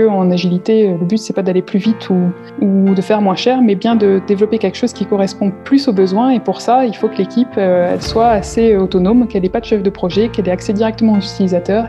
qu'en agilité, le but c'est pas d'aller plus vite ou, ou, de faire moins cher, mais bien de développer quelque chose qui correspond plus aux besoins. Et pour ça, il faut que l'équipe elle soit assez autonome, qu'elle n'ait pas de chef de projet, qu'elle ait accès directement aux utilisateurs.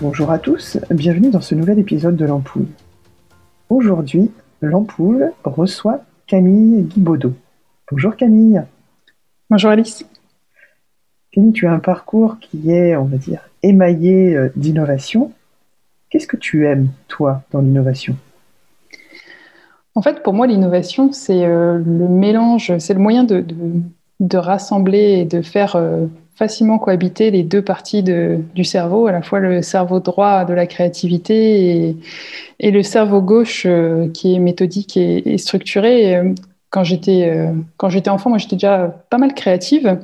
Bonjour à tous, bienvenue dans ce nouvel épisode de l'Ampoule. Aujourd'hui, l'Ampoule reçoit Camille Guibaudot. Bonjour Camille. Bonjour Alice. Camille, tu as un parcours qui est, on va dire, émaillé euh, d'innovation. Qu'est-ce que tu aimes, toi, dans l'innovation? En fait, pour moi, l'innovation, c'est euh, le mélange, c'est le moyen de, rassembler et de faire euh, facilement cohabiter les deux parties du cerveau, à la fois le cerveau droit de la créativité et, le cerveau gauche qui est méthodique et, structuré. quand j'étais quand j'étais enfant, moi j'étais déjà pas mal créative.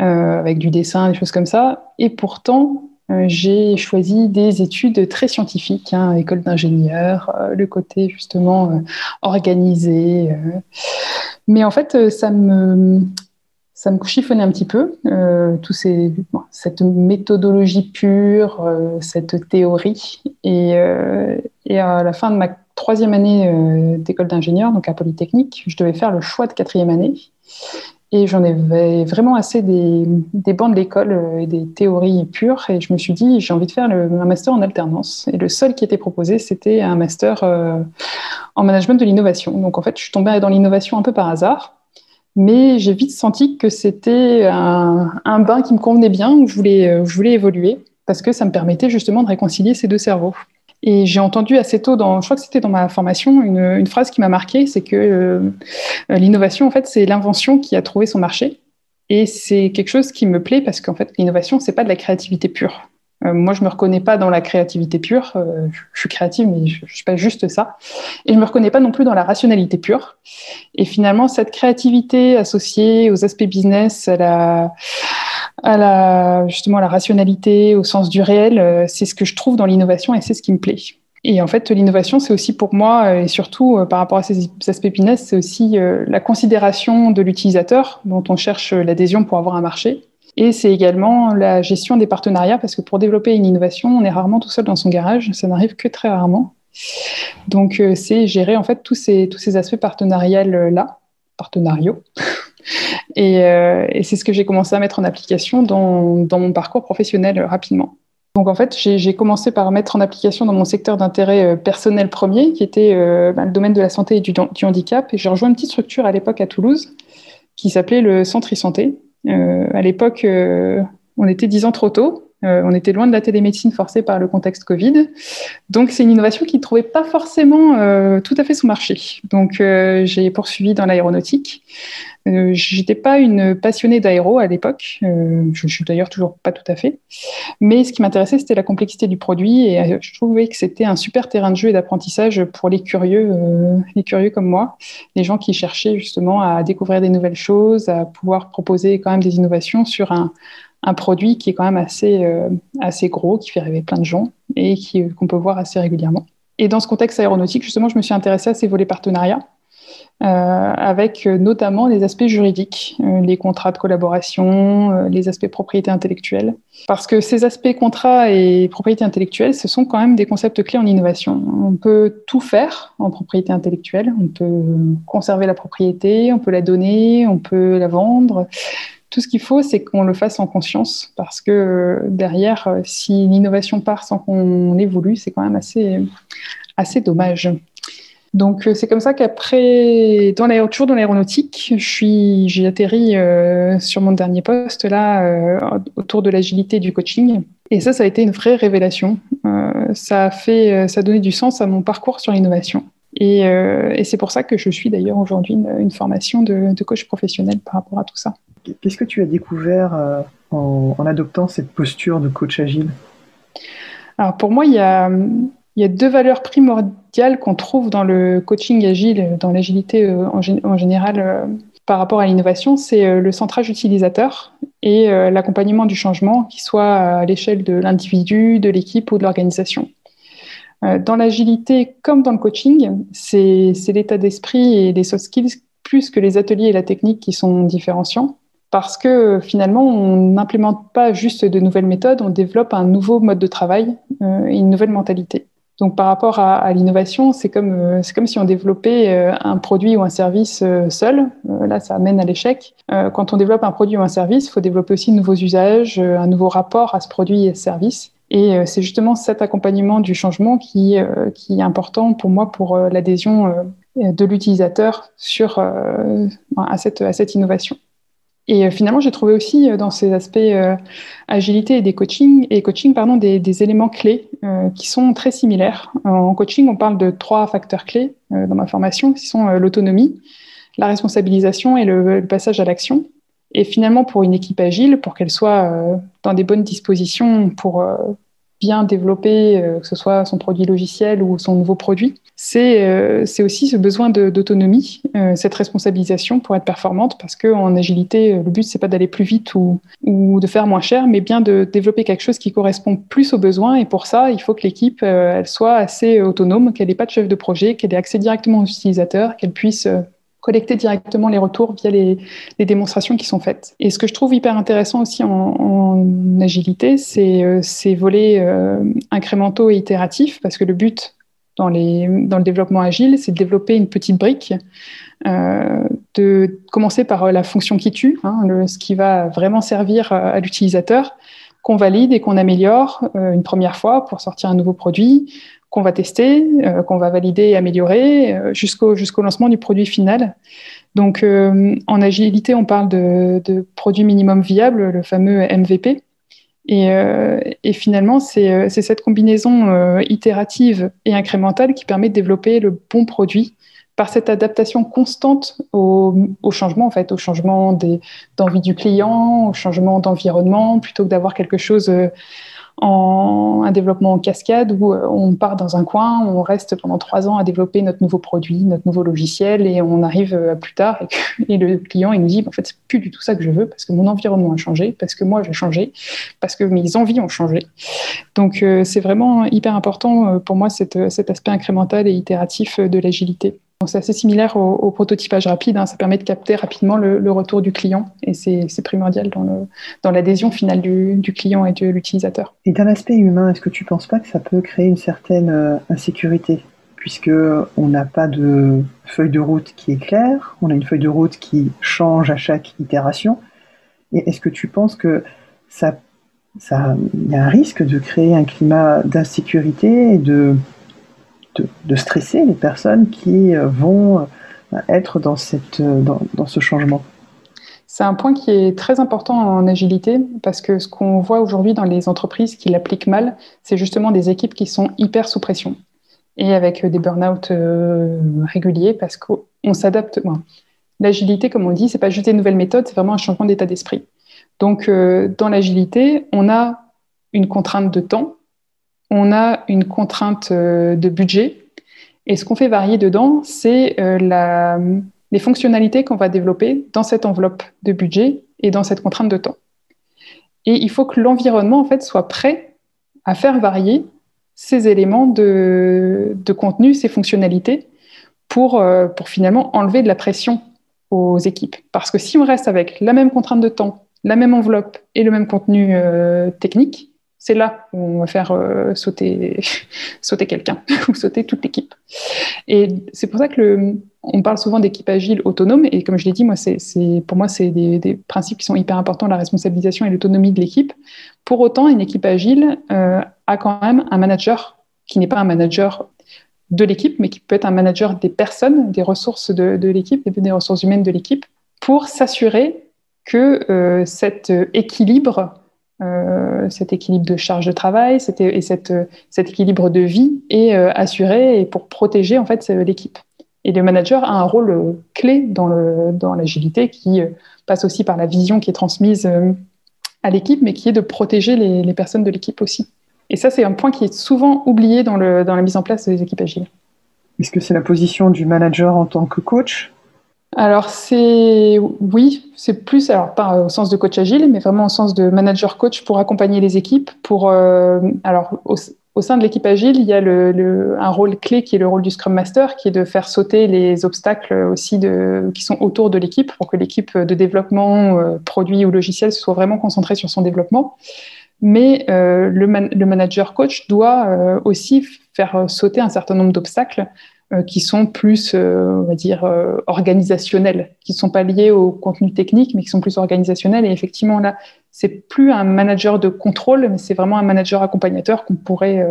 Euh, avec du dessin, des choses comme ça. Et pourtant, euh, j'ai choisi des études très scientifiques, hein, école d'ingénieur, euh, le côté justement organisé. Mais en fait, ça me, ça me chiffonnait un petit peu, tout ces, cette méthodologie pure, cette théorie. Et, à la fin de ma troisième année d'école d'ingénieur, donc à Polytechnique, je devais faire le choix de quatrième année. Et j'en avais vraiment assez des, des bancs de l'école euh, et des théories pures. Et je me suis dit, j'ai envie de faire un master en alternance. Et le seul qui était proposé, c'était un master euh, en management de l'innovation. Donc en fait, je suis tombée dans l'innovation un peu par hasard. Mais j'ai vite senti que c'était un, bain qui me convenait bien, où je voulais, euh, je voulais évoluer, parce que ça me permettait justement de réconcilier ces deux cerveaux. Et j'ai entendu assez tôt, dans, je crois que c'était dans ma formation, une, phrase qui m'a marqué, c'est que euh, l'innovation, en fait, c'est l'invention qui a trouvé son marché. Et c'est quelque chose qui me plaît parce qu'en fait, l'innovation, c'est pas de la créativité pure. Euh, moi, je me reconnais pas dans la créativité pure. Euh, je suis créative, mais je, je suis pas juste ça. Et je me reconnais pas non plus dans la rationalité pure. Et finalement, cette créativité associée aux aspects business, à la, à la, justement, à la rationalité, au sens du réel, euh, c'est ce que je trouve dans l'innovation et c'est ce qui me plaît. Et en fait, l'innovation, c'est aussi pour moi, euh, et surtout euh, par rapport à ces aspects business, c'est aussi la considération de l'utilisateur dont on cherche l'adhésion pour avoir un marché. Et c'est également la gestion des partenariats, parce que pour développer une innovation, on est rarement tout seul dans son garage, ça n'arrive que très rarement. Donc, c'est gérer en fait tous ces, tous ces aspects partenariales-là, partenariaux, Euh, et, c'est ce que j'ai commencé à mettre en application dans, mon parcours professionnel euh, rapidement. Donc en fait, j'ai commencé par mettre en application dans mon secteur d'intérêt euh, personnel premier, qui était bah, le domaine de la santé et du, du handicap. Et j'ai rejoint une petite structure à l'époque à Toulouse qui s'appelait le Centre e-santé. à l'époque, on était dix ans trop tôt. Euh, on était loin de la télémédecine forcée par le contexte Covid. Donc, c'est une innovation qui ne trouvait pas forcément euh, tout à fait son marché. Donc, euh, j'ai poursuivi dans l'aéronautique. Je n'étais pas une passionnée d'aéro à l'époque. je ne suis d'ailleurs toujours pas tout à fait. Mais ce qui m'intéressait, c'était la complexité du produit. Et je trouvais que c'était un super terrain de jeu et d'apprentissage pour les curieux, les curieux comme moi, les gens qui cherchaient justement à découvrir des nouvelles choses, à pouvoir proposer quand même des innovations sur un, un produit qui est quand même assez, euh, assez gros, qui fait rêver plein de gens et euh, qu'on peut voir assez régulièrement. Et dans ce contexte aéronautique, justement, je me suis intéressée à ces volets partenariats, avec notamment les aspects juridiques, les contrats de collaboration, les aspects propriété intellectuelle. Parce que ces aspects contrats et propriété intellectuelle, ce sont quand même des concepts clés en innovation. On peut tout faire en propriété intellectuelle, on peut conserver la propriété, on peut la donner, on peut la vendre. Tout ce qu'il faut, c'est qu'on le fasse en conscience, parce que euh, derrière, euh, si l'innovation part sans qu'on évolue, c'est quand même assez, assez dommage. Donc euh, c'est comme ça qu'après, dans toujours dans l'aéronautique, j'ai atterri sur mon dernier poste là autour de l'agilité du coaching. Et ça, ça a été une vraie révélation. ça a fait, ça a donné du sens à mon parcours sur l'innovation. Et, c'est pour ça que je suis d'ailleurs aujourd'hui une, formation de, coach professionnel par rapport à tout ça. Qu'est-ce que tu as découvert euh, en, adoptant cette posture de coach agile? Alors pour moi, il y a, deux valeurs primordiales qu'on trouve dans le coaching agile, dans l'agilité euh, en, général euh, par rapport à l'innovation, c'est le centrage utilisateur et l'accompagnement du changement, qui soit à l'échelle de l'individu, de l'équipe ou de l'organisation. Dans l'agilité comme dans le coaching, c'est l'état d'esprit et les soft skills plus que les ateliers et la technique qui sont différenciants parce que finalement, on n'implémente pas juste de nouvelles méthodes, on développe un nouveau mode de travail euh, et une nouvelle mentalité. Donc par rapport à, l'innovation, c'est comme, euh, comme si on développait euh, un produit ou un service seul. là, ça amène à l'échec. quand on développe un produit ou un service, il faut développer aussi de nouveaux usages, un nouveau rapport à ce produit et ce service. Et c'est justement cet accompagnement du changement qui, qui est important pour moi pour l'adhésion de l'utilisateur sur, à, cette, à cette innovation. Et euh, finalement, j'ai trouvé aussi euh, dans ces aspects euh, agilité et des coaching et coaching pardon des, éléments clés qui sont très similaires. En coaching, on parle de trois facteurs clés dans ma formation, qui sont l'autonomie, la responsabilisation et le passage à l'action. Et finalement, pour une équipe agile, pour qu'elle soit dans des bonnes dispositions pour bien développer, euh, que ce soit son produit logiciel ou son nouveau produit, c'est euh, aussi ce besoin d'autonomie, euh, cette responsabilisation pour être performante, parce qu'en agilité, le but, c'est pas d'aller plus vite ou, ou, de faire moins cher, mais bien de développer quelque chose qui correspond plus aux besoins. Et pour ça, il faut que l'équipe, elle soit assez autonome, qu'elle n'ait pas de chef de projet, qu'elle ait accès directement aux utilisateurs, qu'elle puisse collecter directement les retours via les, démonstrations qui sont faites. Et ce que je trouve hyper intéressant aussi en, agilité, c'est euh, ces volets euh, incrémentaux et itératifs, parce que le but dans, le développement agile, c'est de développer une petite brique, euh, de commencer par la fonction qui tue, hein, ce qui va vraiment servir à l'utilisateur, qu'on valide et qu'on améliore une première fois pour sortir un nouveau produit, qu'on va tester, euh, qu'on va valider et améliorer euh, jusqu'au lancement du produit final. Donc, euh, en agilité, on parle de, de, produit minimum viable, le fameux MVP. Et, et finalement, c'est cette combinaison itérative et incrémentale qui permet de développer le bon produit par cette adaptation constante au, au changement, en fait, au changement d'envie du client, au changement d'environnement, plutôt que d'avoir quelque chose un développement en cascade où euh, on part dans un coin, on reste pendant trois ans à développer notre nouveau produit, notre nouveau logiciel, et on arrive euh, plus tard et, le client il nous dit en fait c'est plus du tout ça que je veux parce que mon environnement a changé, parce que moi j'ai changé, parce que mes envies ont changé. Donc euh, c'est vraiment hyper important pour moi cet aspect incrémental et itératif de l'agilité. C'est assez similaire au, prototypage rapide, hein. ça permet de capter rapidement le, retour du client et c'est primordial dans l'adhésion finale du, client et de l'utilisateur. Et d'un aspect humain, est-ce que tu ne penses pas que ça peut créer une certaine euh, insécurité? Puisque on n'a pas de feuille de route qui est claire, on a une feuille de route qui change à chaque itération. Et est-ce que tu penses que ça, ça, y a un risque de créer un climat d'insécurité et de de, stresser les personnes qui euh, vont euh, être dans, cette, euh, dans, ce changement c'est un point qui est très important en agilité parce que ce qu'on voit aujourd'hui dans les entreprises qui l'appliquent mal, c'est justement des équipes qui sont hyper sous pression et avec des burn-out réguliers parce qu'on s'adapte. L'agilité, comme on dit, c'est pas juste des nouvelles méthodes, c'est vraiment un changement d'état d'esprit. Donc, dans l'agilité, on a une contrainte de temps on a une contrainte euh, de budget. Et ce qu'on fait varier dedans, c'est euh, les fonctionnalités qu'on va développer dans cette enveloppe de budget et dans cette contrainte de temps. Et il faut que l'environnement en fait soit prêt à faire varier ces éléments de, contenu, ces fonctionnalités, euh, pour finalement enlever de la pression aux équipes. Parce que si on reste avec la même contrainte de temps, la même enveloppe et le même contenu technique, c'est là où on va faire euh, sauter, sauter quelqu'un ou sauter toute l'équipe. Et c'est pour ça que le, on parle souvent d'équipe agile autonome. Et comme je l'ai dit, moi, c'est, pour moi, c'est des, principes qui sont hyper importants, la responsabilisation et l'autonomie de l'équipe. Pour autant, une équipe agile euh, a quand même un manager qui n'est pas un manager de l'équipe, mais qui peut être un manager des personnes, des ressources de, l'équipe, des ressources humaines de l'équipe, pour s'assurer que euh, cet équilibre euh, cet équilibre de charge de travail et cette, cet équilibre de vie est euh, assuré et pour protéger en fait l'équipe. Et le manager a un rôle euh, clé dans, le, dans l'agilité qui passe aussi par la vision qui est transmise à l'équipe, mais qui est de protéger les, les personnes de l'équipe aussi. Et ça, c'est un point qui est souvent oublié dans, le, dans la mise en place des équipes agiles. Est-ce que c'est la position du manager en tant que coach? Alors c'est oui, c'est plus alors pas au sens de coach agile, mais vraiment au sens de manager coach pour accompagner les équipes. Pour euh, alors au sein de l'équipe agile, il y a le, un rôle clé qui est le rôle du Scrum Master, qui est de faire sauter les obstacles aussi de, qui sont autour de l'équipe pour que l'équipe de développement, euh, produit ou logiciel, soit vraiment concentrée sur son développement. Mais euh, le, manager coach doit aussi faire sauter un certain nombre d'obstacles qui sont plus, euh, on va dire, euh, organisationnels, qui ne sont pas liés au contenu technique, mais qui sont plus organisationnels. Et effectivement, là, c'est plus un manager de contrôle, mais c'est vraiment un manager accompagnateur qu'on pourrait,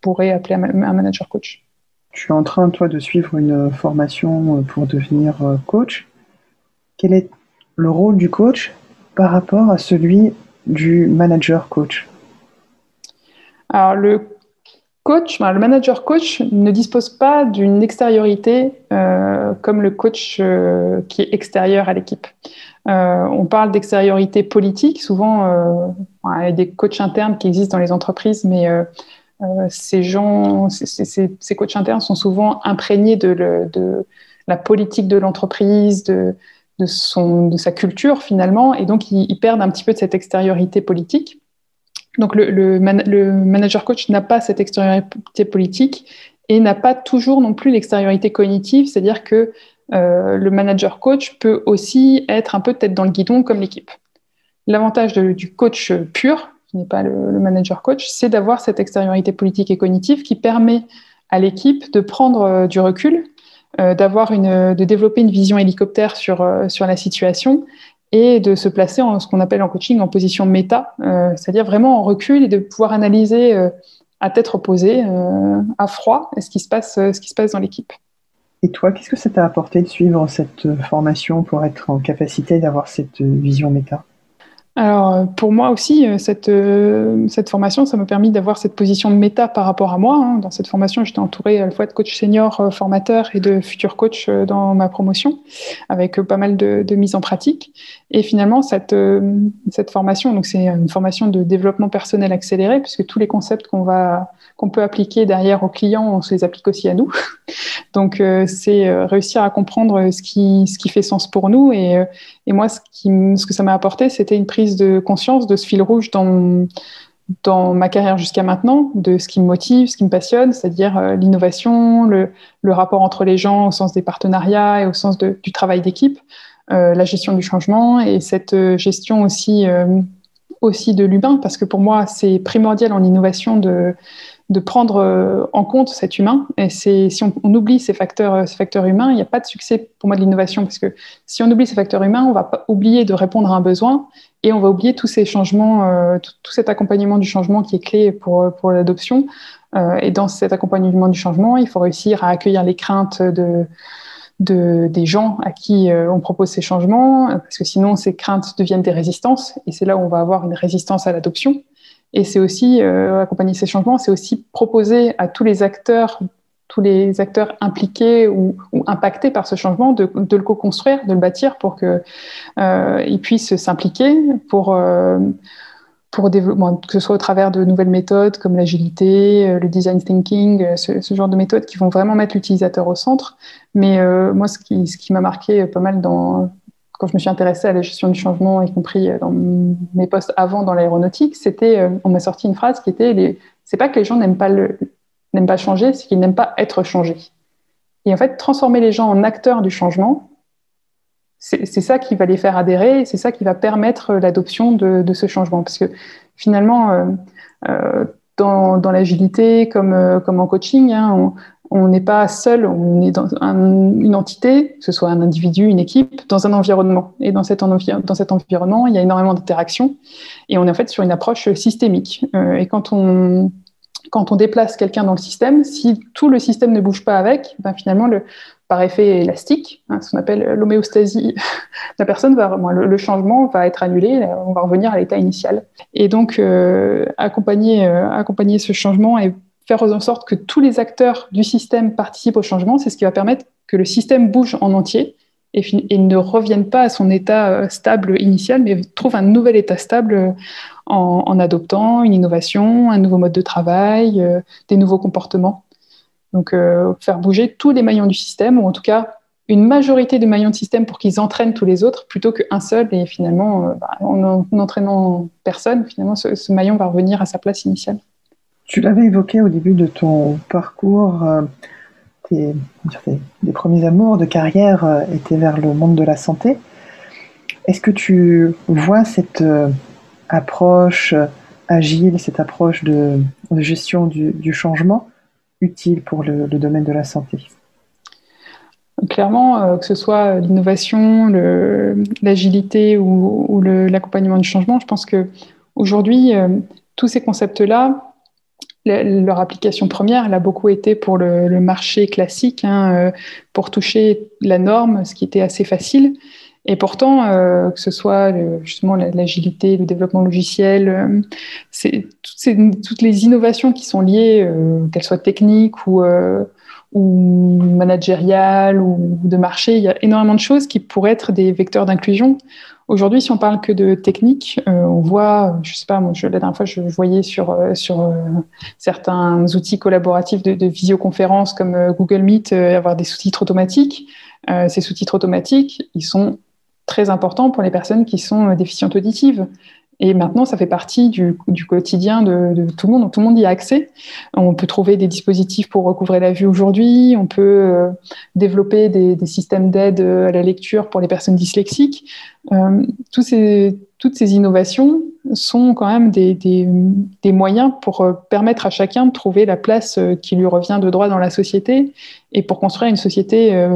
pourrait appeler un manager coach. Tu es en train, toi, de suivre une formation pour devenir coach. Quel est le rôle du coach par rapport à celui du manager coach? Alors, le coach, le manager coach ne dispose pas d'une extériorité euh, comme le coach euh, qui est extérieur à l'équipe. Euh, on parle d'extériorité politique, souvent il y a des coachs internes qui existent dans les entreprises, mais ces gens, ces, coachs internes sont souvent imprégnés de, la politique de l'entreprise, de sa culture finalement, et donc ils, ils perdent un petit peu de cette extériorité politique. Donc le, manager coach n'a pas cette extériorité politique et n'a pas toujours non plus l'extériorité cognitive, c'est-à-dire que euh, le manager coach peut aussi être un peu tête dans le guidon comme l'équipe. L'avantage du coach pur, qui n'est pas le, manager coach, c'est d'avoir cette extériorité politique et cognitive qui permet à l'équipe de prendre euh, du recul, euh, de développer une vision hélicoptère sur la situation et de se placer en ce qu'on appelle en coaching en position méta, euh, c'est-à-dire vraiment en recul et de pouvoir analyser euh, à tête reposée, euh, à froid, ce qui se passe, ce qui se passe dans l'équipe. Et toi, qu'est-ce que ça t'a apporté de suivre cette formation pour être en capacité d'avoir cette vision méta? Alors, euh, pour moi aussi, euh, cette, euh, cette formation, ça m'a permis d'avoir cette position de méta par rapport à moi. Hein. Dans cette formation, j'étais entourée à la fois de coachs seniors formateurs et de futurs coachs dans ma promotion, avec pas mal de, de mise en pratique. Et finalement, cette, cette formation, donc c'est une formation de développement personnel accéléré, puisque tous les concepts qu'on va qu'on peut appliquer derrière aux clients, on se les applique aussi à nous. Donc, c'est réussir à comprendre ce qui, ce qui fait sens pour nous. Et, et moi, ce que ça m'a apporté, c'était une prise de conscience de ce fil rouge dans, dans ma carrière jusqu'à maintenant, de ce qui me motive, ce qui me passionne, c'est-à-dire euh, l'innovation, le, le, rapport entre les gens au sens des partenariats et au sens de, du travail d'équipe, euh, la gestion du changement et cette euh, gestion aussi, aussi de l'humain, parce que pour moi, c'est primordial en innovation de, de prendre euh, en compte cet humain. Et c'est si on, oublie ces facteurs, euh, ces facteurs humains, il n'y a pas de succès pour moi de l'innovation parce que si on oublie ces facteurs humains, on va pas oublier de répondre à un besoin et on va oublier tous ces changements, euh, tout, cet accompagnement du changement qui est clé pour pour l'adoption. et dans cet accompagnement du changement, il faut réussir à accueillir les craintes de de, des gens à qui on propose ces changements, parce que sinon ces craintes deviennent des résistances, et c'est là où on va avoir une résistance à l'adoption. Et c'est aussi euh, accompagner ces changements, c'est aussi proposer à tous les acteurs, tous les acteurs impliqués ou, ou impactés par ce changement, de, de le co-construire, de le bâtir pour qu'ils euh, puissent s'impliquer, pour euh, pour développer, que ce soit au travers de nouvelles méthodes comme l'agilité, euh, le design thinking, euh, ce, genre de méthodes qui vont vraiment mettre l'utilisateur au centre. Mais euh, moi, ce qui, ce qui m'a marqué pas mal dans, quand je me suis intéressée à la gestion du changement, y compris euh, dans mes postes avant dans l'aéronautique, c'était, euh, on m'a sorti une phrase qui était c'est pas que les gens n'aiment pas le, n'aiment pas changer, c'est qu'ils n'aiment pas être changés. Et en fait, transformer les gens en acteurs du changement, c'est, ça qui va les faire adhérer, c'est ça qui va permettre l'adoption de, ce changement. Parce que finalement, euh, euh, dans, l'agilité, comme, en coaching, hein, on, n'est pas seul, on est dans une entité, que ce soit un individu, une équipe, dans un environnement. Et dans cet, dans cet environnement, il y a énormément d'interactions. Et on est en fait sur une approche systémique. Euh, et quand on, quand on déplace quelqu'un dans le système, si tout le système ne bouge pas avec, ben finalement, le, par effet élastique, hein, ce qu'on appelle l'homéostasie, la personne va, le, changement va être annulé, on va revenir à l'état initial. Et donc, euh, accompagner, euh, accompagner ce changement et faire en sorte que tous les acteurs du système participent au changement, c'est ce qui va permettre que le système bouge en entier et, ne revienne pas à son état euh, stable initial, mais trouve un nouvel état stable euh, en, adoptant une innovation, un nouveau mode de travail, euh, des nouveaux comportements. Donc, faire bouger tous les maillons du système, ou en tout cas une majorité de maillons de système pour qu'ils entraînent tous les autres, plutôt qu'un seul. Et finalement, bah, en, n'entraînant personne, finalement, ce maillon va revenir à sa place initiale Tu l'avais évoqué au début de ton parcours, euh, tes, premiers amours de carrière euh, étaient vers le monde de la santé. Est-ce que tu vois cette euh, approche agile, cette approche de, gestion du, changement utile pour le, domaine de la santé Clairement, que ce soit l'innovation, l'agilité ou, l'accompagnement du changement, je pense que aujourd'hui, tous ces concepts-là, leur application première, elle a beaucoup été pour le, marché classique, hein, euh, pour toucher la norme, ce qui était assez facile. Et pourtant, euh, que ce soit justement l'agilité, le développement logiciel, euh, toutes, les innovations qui sont liées, qu'elles soient techniques ou, ou managériales ou de marché, il y a énormément de choses qui pourraient être des vecteurs d'inclusion. Aujourd'hui, si on parle que de technique, euh, on voit, je sais pas, la dernière fois, je voyais sur, euh, sur euh, certains outils collaboratifs de, visioconférence comme Google Meet avoir des sous-titres automatiques. ces sous-titres automatiques, ils sont très importants pour les personnes qui sont déficientes auditives. Et maintenant, ça fait partie du, quotidien de, tout le monde. tout le monde y a accès. On peut trouver des dispositifs pour recouvrer la vue aujourd'hui. On peut euh, développer des, systèmes d'aide à la lecture pour les personnes dyslexiques. Euh, toutes ces innovations sont quand même des, moyens pour euh, permettre à chacun de trouver la place qui lui revient de droit dans la société et pour construire une société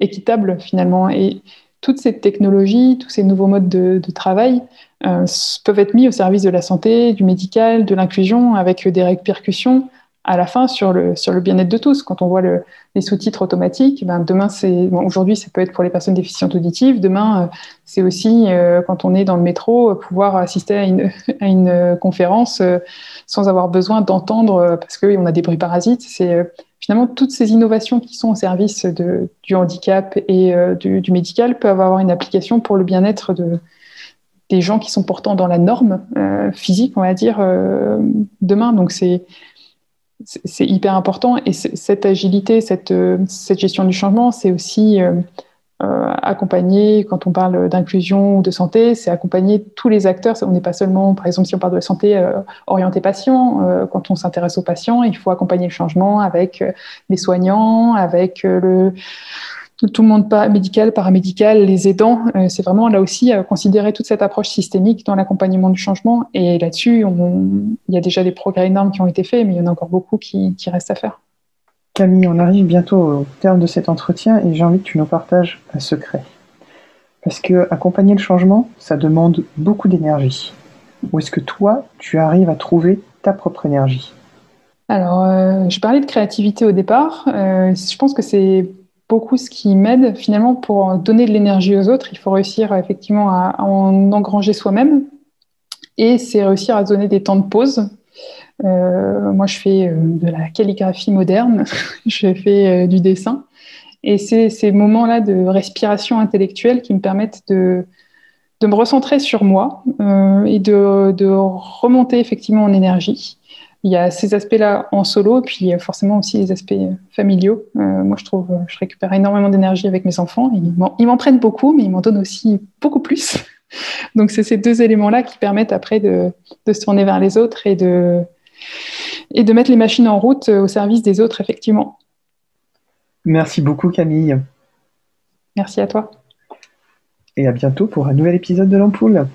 équitable finalement. Et toutes ces technologies, tous ces nouveaux modes de, travail euh, peuvent être mis au service de la santé, du médical, de l'inclusion, avec des répercussions à la fin sur le, sur le bien-être de tous. Quand on voit le, les sous-titres automatiques, ben demain, c'est aujourd'hui, ça peut être pour les personnes déficientes auditives. Demain, euh, c'est aussi euh, quand on est dans le métro, pouvoir assister à une, à une conférence sans avoir besoin d'entendre parce qu'on a des bruits parasites. C'est finalement toutes ces innovations qui sont au service de, du handicap et du, médical peuvent avoir une application pour le bien-être de, des gens qui sont pourtant dans la norme euh, physique, on va dire, euh, demain. Donc c'est c'est hyper important. Et cette agilité, cette, cette, gestion du changement, c'est aussi euh, accompagner, quand on parle d'inclusion ou de santé, c'est accompagner tous les acteurs. On n'est pas seulement, par exemple, si on parle de la santé orientée patient, quand on s'intéresse aux patients, il faut accompagner le changement avec les soignants, avec le tout le monde pas médical, paramédical, les aidants. Euh, c'est vraiment là aussi à considérer toute cette approche systémique dans l'accompagnement du changement. Et là-dessus, il y a déjà des progrès énormes qui ont été faits, mais il y en a encore beaucoup qui, restent à faire. Camille, on arrive bientôt au terme de cet entretien et j'ai envie que tu nous partages un secret. Parce que accompagner le changement, ça demande beaucoup d'énergie. Ou est-ce que toi, tu arrives à trouver ta propre énergie? Alors, euh, je parlais de créativité au départ. Euh, je pense que c'est beaucoup ce qui m'aide finalement pour donner de l'énergie aux autres. Il faut réussir effectivement à, en engranger soi-même et c'est réussir à donner des temps de pause. Euh, moi, je fais euh, de la calligraphie moderne, je fais euh, du dessin et c'est ces moments-là de respiration intellectuelle qui me permettent de, me recentrer sur moi et de remonter effectivement en énergie il y a ces aspects-là en solo, puis forcément aussi les aspects familiaux. Euh, moi, je trouve, je récupère énormément d'énergie avec mes enfants. Ils m'en prennent beaucoup, mais ils m'en donnent aussi beaucoup plus. Donc, c'est ces deux éléments-là qui permettent après de, de, se tourner vers les autres et de, et de mettre les machines en route au service des autres, effectivement. Merci beaucoup, Camille. Merci à toi. Et à bientôt pour un nouvel épisode de l'Ampoule.